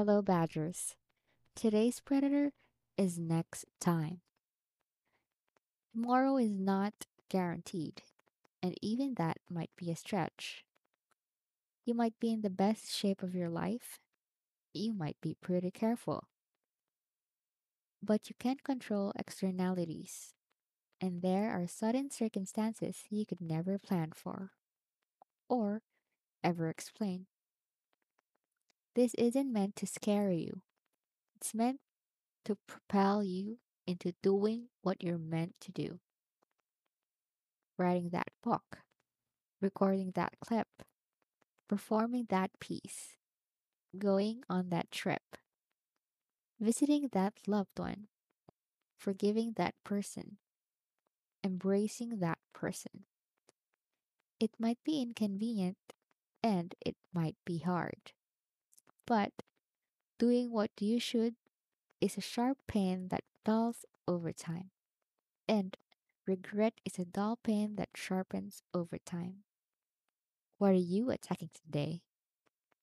Hello, Badgers. Today's predator is next time. Tomorrow is not guaranteed, and even that might be a stretch. You might be in the best shape of your life. You might be pretty careful. But you can't control externalities, and there are sudden circumstances you could never plan for or ever explain. This isn't meant to scare you, it's meant to propel you into doing what you're meant to do. Writing that book, recording that clip, performing that piece, going on that trip, visiting that loved one, forgiving that person, embracing that person. It might be inconvenient and it might be hard, but doing what you should is a sharp pain that dulls over time, and regret is a dull pain that sharpens over time. What are you attacking today?